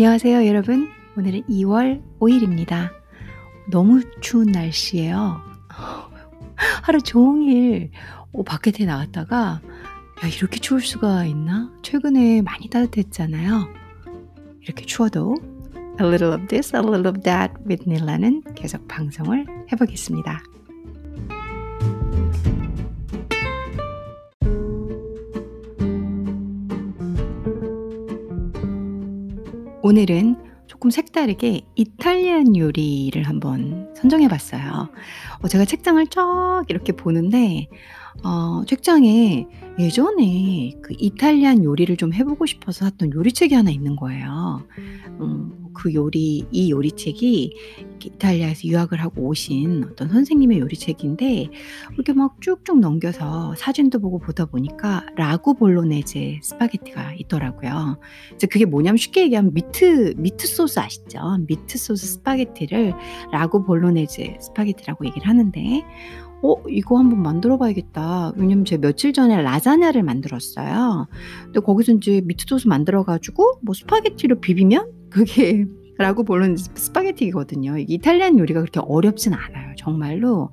안녕하세요, 여러분. 오늘은 2월 5일입니다. 너무 추운 날씨예요. 하루 종일 어, 바깥에 나갔다가 야, 이렇게 추울 수가 있나? 최근에 많이 따뜻했잖아요. 이렇게 추워도 A little of this, a little of that with 닐라는 계속 방송을 해보겠습니다. 오늘은 조금 색다르게 이탈리안 요리를 한번 선정해 봤어요. 어, 제가 책장을 쫙 이렇게 보는데, 어, 책장에 예전에 그 이탈리안 요리를 좀 해보고 싶어서 샀던 요리책이 하나 있는 거예요. 음, 그 요리, 이 요리책이 이탈리아에서 유학을 하고 오신 어떤 선생님의 요리책인데, 이렇게 막 쭉쭉 넘겨서 사진도 보고 보다 보니까 라구 볼로네제 스파게티가 있더라고요. 이제 그게 뭐냐면 쉽게 얘기하면 미트, 미트 소스 아시죠? 미트 소스 스파게티를 라구 볼로네제 스파게티라고 얘기를 하는데, 어, 이거 한번 만들어 봐야겠다. 왜냐면 제가 며칠 전에 라자냐를 만들었어요. 근데 거기서 이제 미트 소스 만들어 가지고 뭐 스파게티로 비비면 그게 라구 볼로네제 스파게티거든요. 이탈리안 요리가 그렇게 어렵진 않아요. 정말로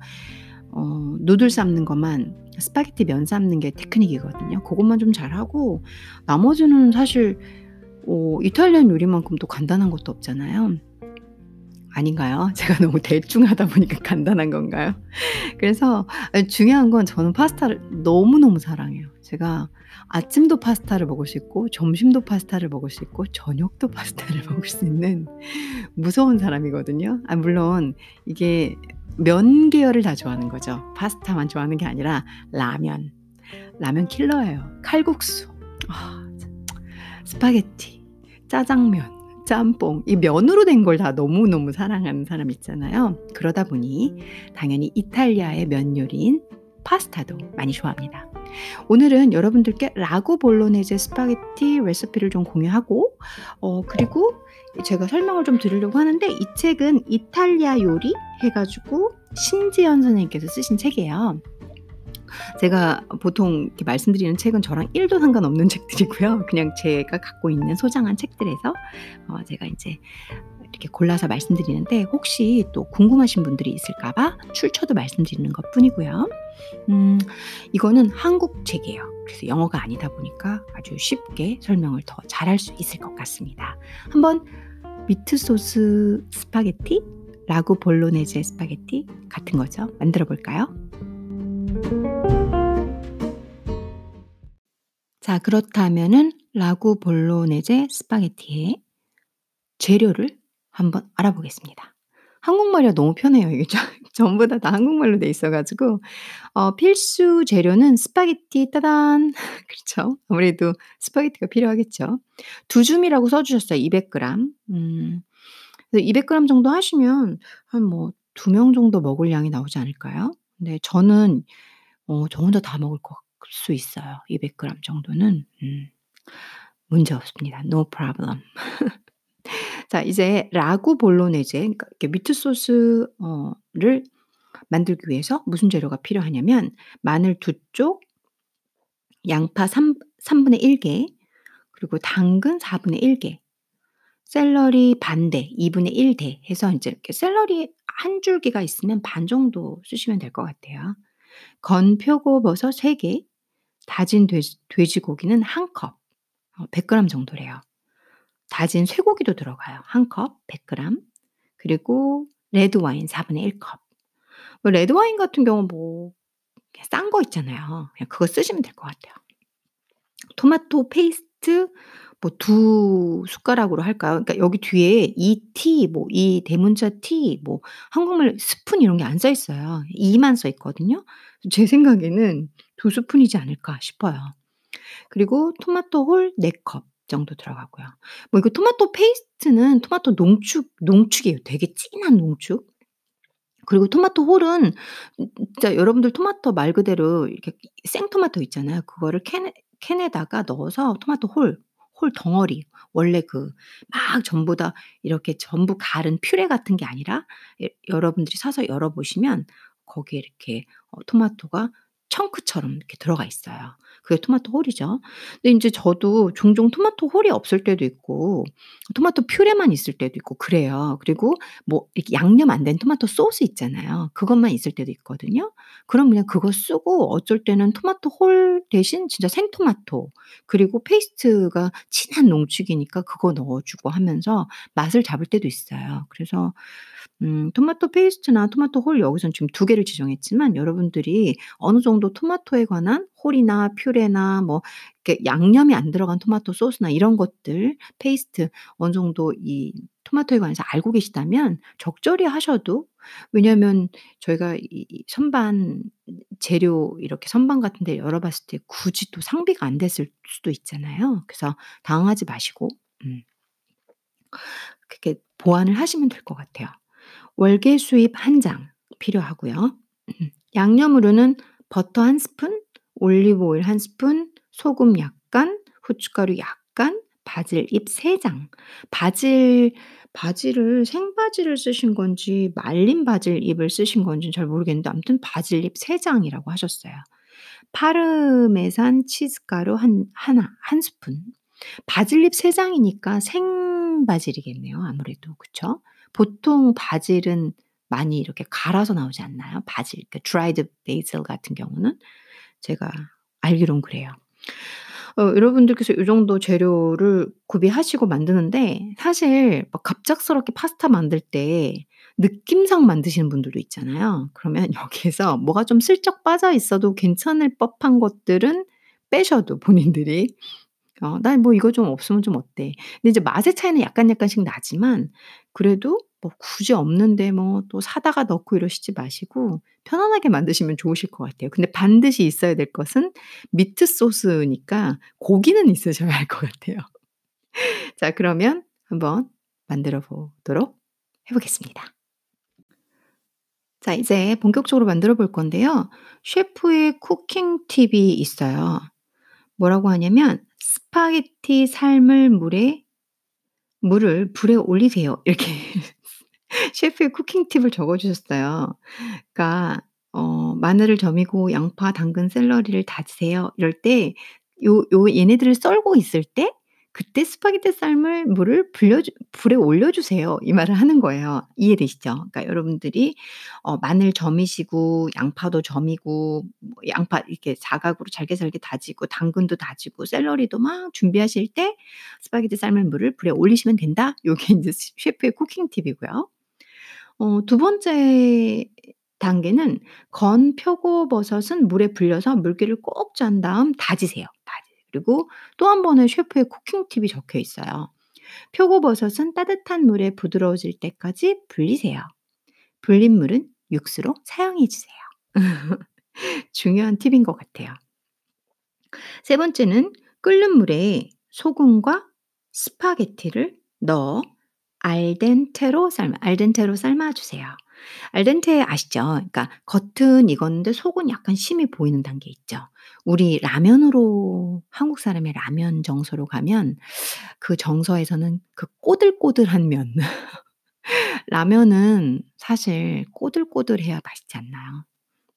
어, noodle 삶는 것만 스파게티 면 삶는 게 테크닉이거든요. 그것만 좀 잘하고 나머지는 사실 어, 이탈리안 요리만큼 또 간단한 것도 없잖아요. 아닌가요? 제가 너무 대충 하다 보니까 간단한 건가요? 그래서 중요한 건 저는 파스타를 너무너무 사랑해요. 제가 아침도 파스타를 먹을 수 있고 점심도 파스타를 먹을 수 있고 저녁도 파스타를 먹을 수 있는 무서운 사람이거든요. 아 물론 이게 면 계열을 다 좋아하는 거죠. 파스타만 좋아하는 게 아니라 라면. 라면 킬러예요. 칼국수. 아, 스파게티. 짜장면. 짬뽕, 이 면으로 된 걸 다 너무너무 사랑하는 사람 있잖아요. 그러다 보니 당연히 이탈리아의 면 요리인 파스타도 많이 좋아합니다. 오늘은 여러분들께 라구 볼로네제 스파게티 레시피를 좀 공유하고, 어, 그리고 제가 설명을 좀 드리려고 하는데 이 책은 이탈리아 요리 해가지고 신지연 선생님께서 쓰신 책이에요. 제가 보통 이렇게 말씀드리는 책은 저랑 1도 상관없는 책들이고요. 그냥 제가 갖고 있는 소장한 책들에서 어 제가 이제 이렇게 골라서 말씀드리는데 혹시 또 궁금하신 분들이 있을까봐 출처도 말씀드리는 것 뿐이고요. 음, 이거는 한국 책이에요. 그래서 영어가 아니다 보니까 아주 쉽게 설명을 더 잘할 수 있을 것 같습니다. 한번 미트 소스 스파게티, 라구 볼로네제 스파게티 같은 거죠. 만들어 볼까요? 자, 그렇다면은 라구 볼로네제 스파게티의 재료를 한번 알아보겠습니다. 한국말이 너무 편해요. 이게 전부 다, 다 한국말로 돼 있어가지고 어, 필수 재료는 스파게티 따단 그렇죠. 아무래도 스파게티가 필요하겠죠. 두 줌이라고 써주셨어요. 200g. 음, 200g 정도 하시면 한 뭐 두 명 정도 먹을 양이 나오지 않을까요? 근데 저는 어, 저 혼자 다 먹을 수 있어요. 200g 정도는 음, 문제 없습니다. No problem. 자, 이제 라구 볼로네제, 그러니까 미트 소스를 어, 만들기 위해서 무슨 재료가 필요하냐면 마늘 두 쪽, 양파 3, 3분의 1개, 그리고 당근 4분의 1개, 샐러리 반대 2분의 1대 해서 이제 이렇게 샐러리 한 줄기가 있으면 반 정도 쓰시면 될 것 같아요. 건 표고버섯 3개, 다진 돼지, 돼지고기는 1컵, 100g 어, 정도래요. 다진 쇠고기도 들어가요. 1컵 100g. 그리고 레드 와인 4분의 1컵. 뭐 레드 와인 같은 경우는 뭐 싼 거 있잖아요. 그냥 그거 쓰시면 될 것 같아요. 토마토 페이스트 뭐 두 숟가락으로 할까요? 그러니까 여기 뒤에 이 T, 뭐 이 대문자 T, 뭐 한국말 스푼 이런 게 안 써 있어요. 이만 써 있거든요. 제 생각에는 두 스푼이지 않을까 싶어요. 그리고 토마토 홀 4컵 정도 들어가고요. 뭐 이거 토마토 페이스트는 토마토 농축 농축이에요. 되게 진한 농축. 그리고 토마토 홀은 진짜 여러분들 토마토 말 그대로 이렇게 생토마토 있잖아요. 그거를 캔에 캔에다가 넣어서 토마토 홀, 홀 덩어리 원래 그 막 전부 다 이렇게 전부 갈은 퓨레 같은 게 아니라 여러분들이 사서 열어 보시면 거기에 이렇게 어 토마토가 chunk처럼 이렇게 들어가 있어요. 그게 토마토 홀이죠. 근데 인제 저도 종종 토마토 홀이 없을 때도 있고 토마토 퓨레만 있을 때도 있고 그래요. 그리고 뭐 이렇게 양념 안 된 토마토 소스 있잖아요. 그것만 있을 때도 있거든요. 그럼 그냥 그거 쓰고 어쩔 때는 토마토 홀 대신 진짜 생토마토 그리고 페이스트가 진한 농축이니까 그거 넣어 주고 하면서 맛을 잡을 때도 있어요. 그래서 음 토마토 페이스트나 토마토 홀 여기선 지금 두 개를 지정했지만 여러분들이 어느 정도 토마토에 관한 홀이나 퓨레나 뭐 이렇게 양념이 안 들어간 토마토 소스나 이런 것들 페이스트 어느 정도 이 토마토에 관해서 알고 계시다면 적절히 하셔도 왜냐하면 저희가 이 선반 재료 이렇게 선반 같은 데 열어 봤을 때 굳이 또 상비가 안 됐을 수도 있잖아요. 그래서 당황하지 마시고 음. 그렇게 보완을 하시면 될 것 같아요. 월계수 잎 1장 필요하고요. 양념으로는 버터 1 스푼, 올리브 오일 1 스푼, 소금 약간, 후춧가루 약간, 바질 잎 3 장. 바질 바질을 생바질을 쓰신 건지 말린 바질 잎을 쓰신 건지는 잘 모르겠는데 아무튼 바질 잎 3 장이라고 하셨어요. 파르메산 치즈가루 한 하나 1 스푼. 바질 잎 3 장이니까 생바질이겠네요 아무래도. 그쵸? 보통 바질은 많이 이렇게 갈아서 나오지 않나요? 바질 그 dried basil 같은 경우는 제가 알기론 그래요. 어 여러분들께서 요 정도 재료를 구비하시고 만드는데 사실 막 갑작스럽게 파스타 만들 때 느낌상 만드시는 분들도 있잖아요. 그러면 여기에서 뭐가 좀 슬쩍 빠져 있어도 괜찮을 법한 것들은 빼셔도 본인들이 어 '나 뭐 이거 좀 없으면 좀 어때?' 근데 이제 맛의 차이는 약간 약간씩 나지만 그래도 뭐 굳이 없는데 뭐 또 사다가 넣고 이러시지 마시고 편안하게 만드시면 좋으실 것 같아요. 근데 반드시 있어야 될 것은 미트 소스니까 고기는 있으셔야 할 것 같아요. 자 그러면 한번 만들어 보도록 해 보겠습니다. 자 이제 본격적으로 만들어 볼 건데요. 셰프의 쿠킹 팁이 있어요. 뭐라고 하냐면 "스파게티 삶을 물에 물을 불에 올리세요." 이렇게 셰프의 cooking 팁을 적어 주셨어요. 그러니까 어 "마늘을 저미고 양파, 당근, 샐러리를 다지세요." 이럴 때 요 요 얘네들을 썰고 있을 때 그때 "스파게티 삶을 물을 불려 주 불에 올려 주세요." 이 말을 하는 거예요. 이해되시죠? 그러니까 여러분들이 어 마늘 저미시고 양파도 저미고 뭐 양파 이렇게 사각으로 잘게 잘게 다지고 당근도 다지고 샐러리도 막 준비하실 때 "스파게티 삶을 물을 불에 올리시면 된다." 요게 스 셰프의 cooking 팁이고요. 어 두 번째 단계는 건 표고버섯은 물에 불려서 물기를 꼭 짠 다음 다지세요. 다지 그리고 또 한 번의 셰프의 cooking 팁이 적혀 있어요. 표고버섯은 따뜻한 물에 부드러워질 때까지 불리세요. 불린 물은 육수로 사용해 주세요. 중요한 팁인 것 같아요. 세 번째는 끓는 물에 소금과 스파게티를 넣어 알덴테로 삶아 알덴테로 삶아 주세요. 알덴테 아시죠? 그러니까 겉은 익었는데 속은 약간 심이 보이는 단계 있죠. 우리 라면으로 한국 사람의 라면 정서로 가면 그 정서에서는 그 꼬들꼬들한 면. 라면은 사실 꼬들꼬들해야 맛있지 않나요?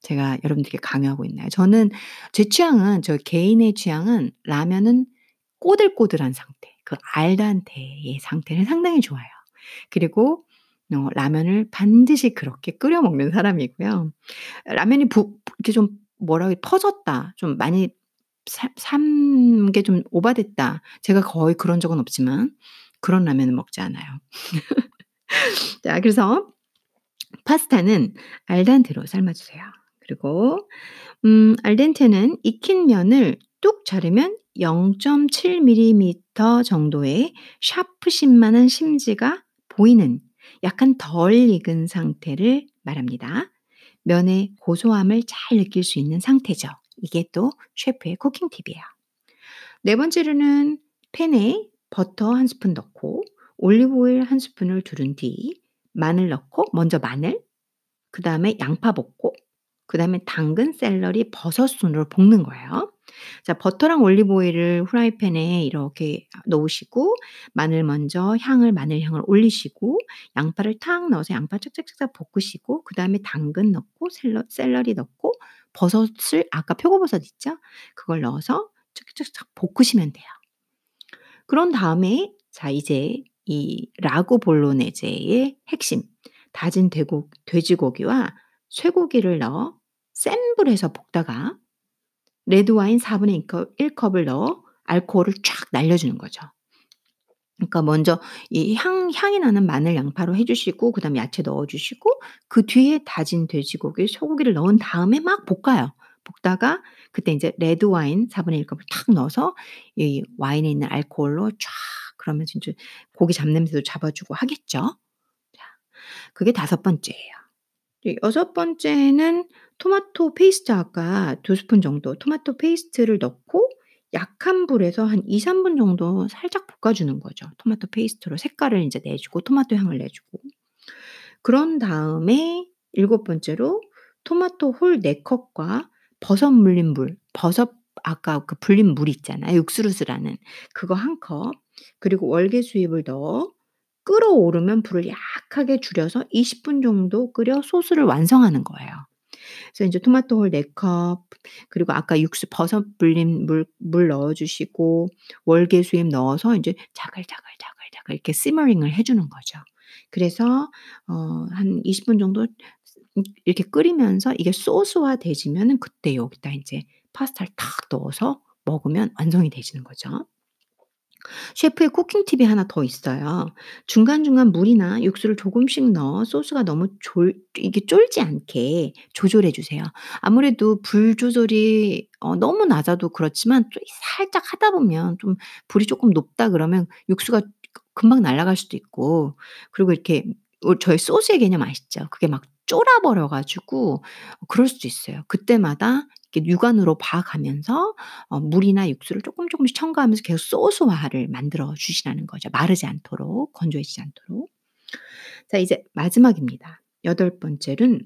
제가 여러분들께 강요하고 있나요? 저는 제 취향은 저 개인의 취향은 라면은 꼬들꼬들한 상태 그 알단테의 상태는 상당히 좋아요. 그리고 어 라면을 반드시 그렇게 끓여 먹는 사람이고요. 라면이 부 이렇게 좀 뭐라 그래 퍼졌다. 좀 많이 삶 삶은 게좀 오바됐다. 제가 거의 그런 적은 없지만 그런 라면은 먹지 않아요. 자 그래서 파스타는 알단테로 삶아 주세요. 그리고 음 알덴테는 익힌 면을 뚝 자르면 0.7 밀리미터 정도의 샤프심만한 심지가 보이는 약간 덜 익은 상태를 말합니다. 면의 고소함을 잘 느낄 수 있는 상태죠. 이게 또 셰프의 쿠킹 팁이에요. 네 번째로는 팬에 버터 1 스푼 넣고 올리브 오일 1 스푼을 두른 뒤 마늘 넣고 먼저 마늘 그 다음에 양파 볶고 그 다음에 당근, 샐러리, 버섯 순으로 볶는 거예요. 자 버터랑 올리브 오일을 후라이팬에 이렇게 넣으시고 마늘 먼저 향을 마늘 향을 올리시고 양파를 탁 넣어서 양파 착착착착 볶으시고 그다음에 당근 넣고 샐러 샐러리 넣고 버섯을 아까 표고버섯 있죠? 그걸 넣어서 착착착 볶으시면 돼요. 그런 다음에 자 이제 이 라고 볼로네제의 핵심 다진 대고, 돼지고기와 쇠고기를 넣어 센 불에서 볶다가 레드와인 4분의 1컵, 1컵 을 넣어 알코올을 쫙 날려주는 거죠. 그러니까 먼저 이 향 향이 나는 마늘, 양파로 해 주시고 그 다음에 야채 넣어 주시고 그 뒤에 다진 돼지고기, 소고기를 넣은 다음에 막 볶아요. 볶다가 그때 인제 레드 와인 4분의 1 컵을 탁 넣어서 이 와인에 있는 알코올로 쫙 그러면서 인제 고기 잡냄새도 잡아 주고 하겠죠. 자 그게 다섯 번째예요. 이 여섯 번째는 토마토 페이스트 아까 2 스푼 정도 토마토 페이스트를 넣고 약한 불에서 한 2-3분 정도 살짝 볶아 주는 거죠. 토마토 페이스트로 색깔을 인제 내 주고 토마토 향을 내 주고. 그런 다음에 일곱 번째로 토마토 홀 4 컵과 버섯 물린 물, 버섯 아까 그 불린 물 있잖아요. 육수르스라는 그거 1 컵, 그리고 월계수잎을 넣어 끓어오르면 불을 약하게 줄여서 20분 정도 끓여 소스를 완성하는 거예요. 그래서 인제 토마토 홀 4컵 그리고 아까 육수 버섯 불린 물 물 넣어 주시고 월계수잎 넣어서 인제 자글자글자글자글 이렇게 시머링을 해 주는 거죠. 그래서 어 한 20분 정도 음 이렇게 끓이면서 이게 소스화 되지면은 그때 여기다 인제 파스타를 탁 넣어서 먹으면 완성이 되시는 거죠. 셰프의 쿠킹 팁이 하나 더 있어요. 중간중간 물이나 육수를 조금씩 넣어 소스가 너무 졸 이게 쫄지 않게 조절해 주세요. 아무래도 불 조절이 어 너무 낮아도 그렇지만 좀 살짝 하다 보면 좀 불이 쪼끔 높다 그러면 육수가 금방 날아갈 수도 있고 그리고 이렇게 어 저희 소스의 개념 아시죠? 그게 막 쫄아 버려 가지고 그럴 수도 있어요. 그때마다 육안으로 봐 가면서 어 물이나 육수를 쪼끔 쪼끔씩 첨가하면서 계속 소스화를 만들어 주시라는 거죠. 마르지 않도록, 건조해지지 않도록. 자 이제 마지막입니다. 여덟 번째는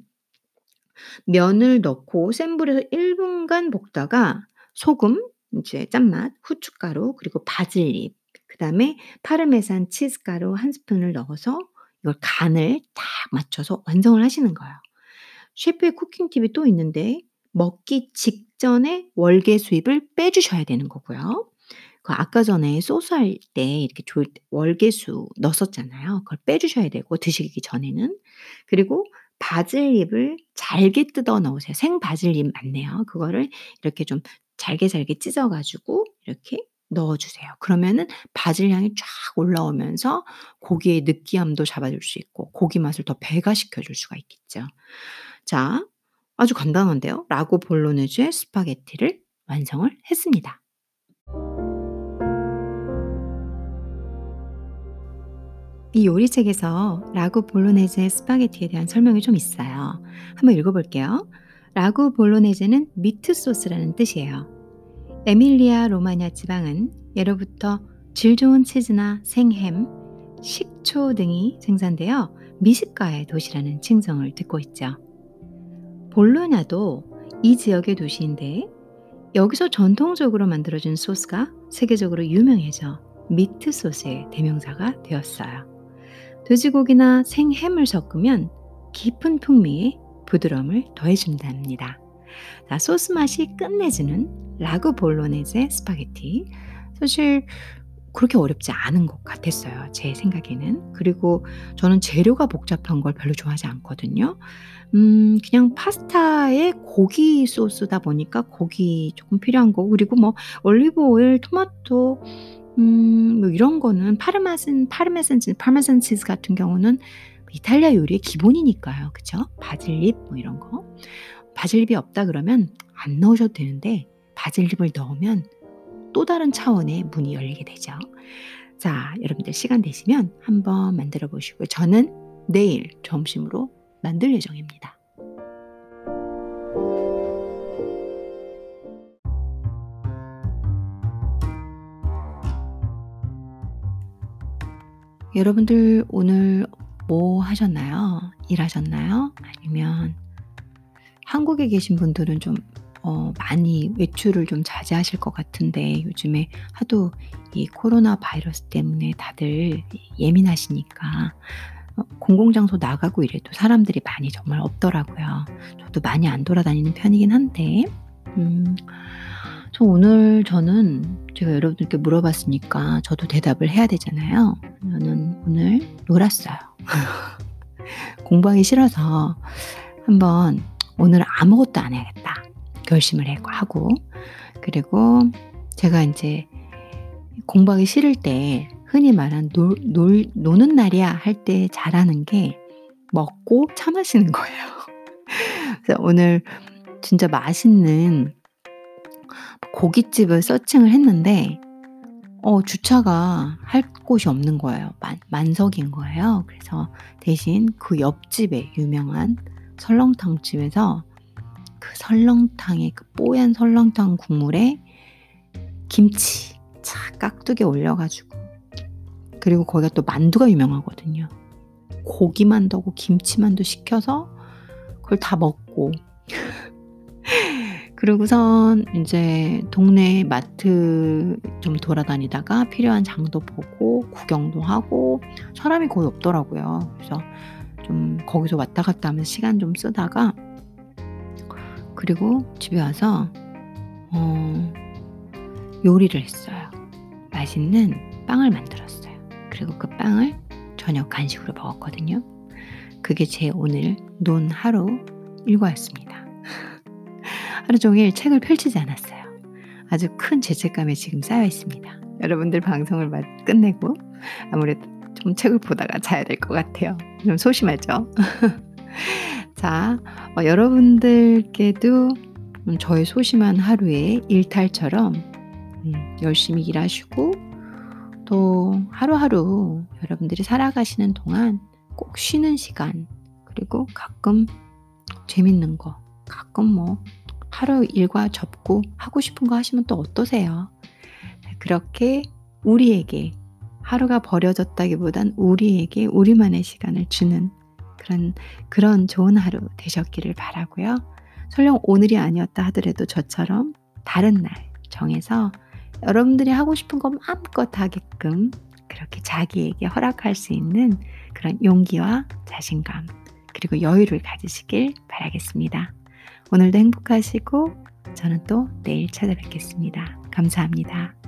면을 넣고 센 불에서 1 분간 볶다가 소금, 이제 짠맛, 후춧가루, 그리고 바질잎, 그 다음에 파르메산 치즈가루 1 스푼을 넣어서 이걸 간을 딱 맞춰서 완성을 하시는 거예요. 셰프의 쿠킹 팁이 또 있는데 먹기 직전에 월계수잎을 빼 주셔야 되는 거고요. 그 아까 전에 소스 할 때 이렇게 조 월계수 넣었었잖아요. 그걸 빼 주셔야 되고 드시기 전에는. 그리고 바질잎을 잘게 뜯어 넣으세요. 생 바질잎 맞네요. 그거를 이렇게 좀 잘게 잘게 찢어 가지고 이렇게 넣어 주세요. 그러면은 바질 향이 쫙 올라오면서 고기의 느끼함도 잡아줄 수 있고 고기 맛을 더 배가시켜 줄 수가 있겠죠. 자 아주 간단한데요. 라구 볼로네제 스파게티를 완성을 했습니다. 이 요리책에서 라구 볼로네제 스파게티에 대한 설명이 좀 있어요. 한번 읽어볼게요. 라구 볼로네제는 미트 소스라는 뜻이에요. 에밀리아 로마냐 지방은 예로부터 질 좋은 치즈나 생햄, 식초 등이 생산되어 미식가의 도시라는 칭송을 듣고 있죠. 볼로냐도 이 지역의 도시인데 여기서 전통적으로 만들어진 소스가 세계적으로 유명해져 미트 소스의 대명사가 되었어요. 돼지고기나 생햄을 섞으면 깊은 풍미에 부드러움을 더해준답니다. 자, 소스 맛이 끝내주는 라구 볼로네제 스파게티. 사실 그렇게 어렵지 않은 것 같았어요. 제 생각에는. 그리고 저는 재료가 복잡한 걸 별로 좋아하지 않거든요. 음, 그냥 파스타에 고기 소스다 보니까 고기 조금 필요한 거고, 그리고 뭐 올리브 오일, 토마토, 음, 뭐 이런 거는 파르마산, 파르메산 파르메산 치즈 같은 경우는 이탈리아 요리의 기본이니까요. 그쵸? 바질잎 뭐 이런 거. 바질잎이 없다 그러면 안 넣으셔도 되는데 바질잎을 넣으면 또 다른 차원의 문이 열리게 되죠. 자, 여러분들 시간 되시면 한번 만들어 보시고요. 저는 내일 점심으로 만들 예정입니다. 여러분들 오늘 뭐 하셨나요? 일하셨나요? 아니면 한국에 계신 분들은 좀 어 많이 외출을 좀 자제하실 것 같은데 요즘에 하도 이 코로나 바이러스 때문에 다들 예민하시니까 어 공공장소 나가고 이래도 사람들이 많이 정말 없더라고요. 저도 많이 안 돌아다니는 편이긴 한데 음 저 오늘 저는 제가 여러분들께 물어봤으니까 저도 대답을 해야 되잖아요. 저는 오늘 놀았어요. 공부하기 싫어서 한번 오늘 아무것도 안 해야겠다 결심을 하고 그리고 제가 인제 공부하기 싫을 때 흔히 말하는 놀놀 노는 날이야 할 때 잘하는 게 먹고 차 마시는 거예요. 그래서 오늘 진짜 맛있는 고깃집을 서칭을 했는데 어 주차가 할 곳이 없는 거예요. 만 만석인 거예요. 그래서 대신 그 옆집에 유명한 설렁탕 집에서 그 설렁탕의 그 뽀얀 설렁탕 국물에 김치 착 깍두기 올려 가지고 그리고 거기가 또 만두가 유명하거든요. 고기만두하고 김치만두 시켜서 그걸 다 먹고 그러고선 인제 동네 마트 좀 돌아다니다가 필요한 장도 보고 구경도 하고 사람이 거의 없더라고요. 그래서 좀 거기서 왔다 갔다 하면서 시간 좀 쓰다가 그리고 집에 와서 어 요리를 했어요. 맛있는 빵을 만들었어요. 그리고 그 빵을 저녁 간식으로 먹었거든요. 그게 제 오늘 논 하루 일과였습니다. 하루 종일 책을 펼치지 않았어요. 아주 큰 죄책감에 지금 쌓여 있습니다. 여러분들 방송을 끝내고 아무래도 좀 책을 보다가 자야 될 것 같아요. 좀 소심하죠? 자, 어, 여러분들께도 음, 저의 소심한 하루의 일탈처럼 음, 열심히 일하시고 또 하루하루 여러분들이 살아가시는 동안 꼭 쉬는 시간 그리고 가끔 재밌는 거 가끔 뭐 하루 일과 접고 하고 싶은 거 하시면 또 어떠세요? 그렇게 우리에게 하루가 버려졌다기보단 우리에게 우리만의 시간을 주는 그런 그런 좋은 하루 되셨기를 바라고요. 설령 오늘이 아니었다 하더라도 저처럼 다른 날 정해서 여러분들이 하고 싶은 거 마음껏 하게끔 그렇게 자기에게 허락할 수 있는 그런 용기와 자신감 그리고 여유를 가지시길 바라겠습니다. 오늘도 행복하시고 저는 또 내일 찾아뵙겠습니다. 감사합니다.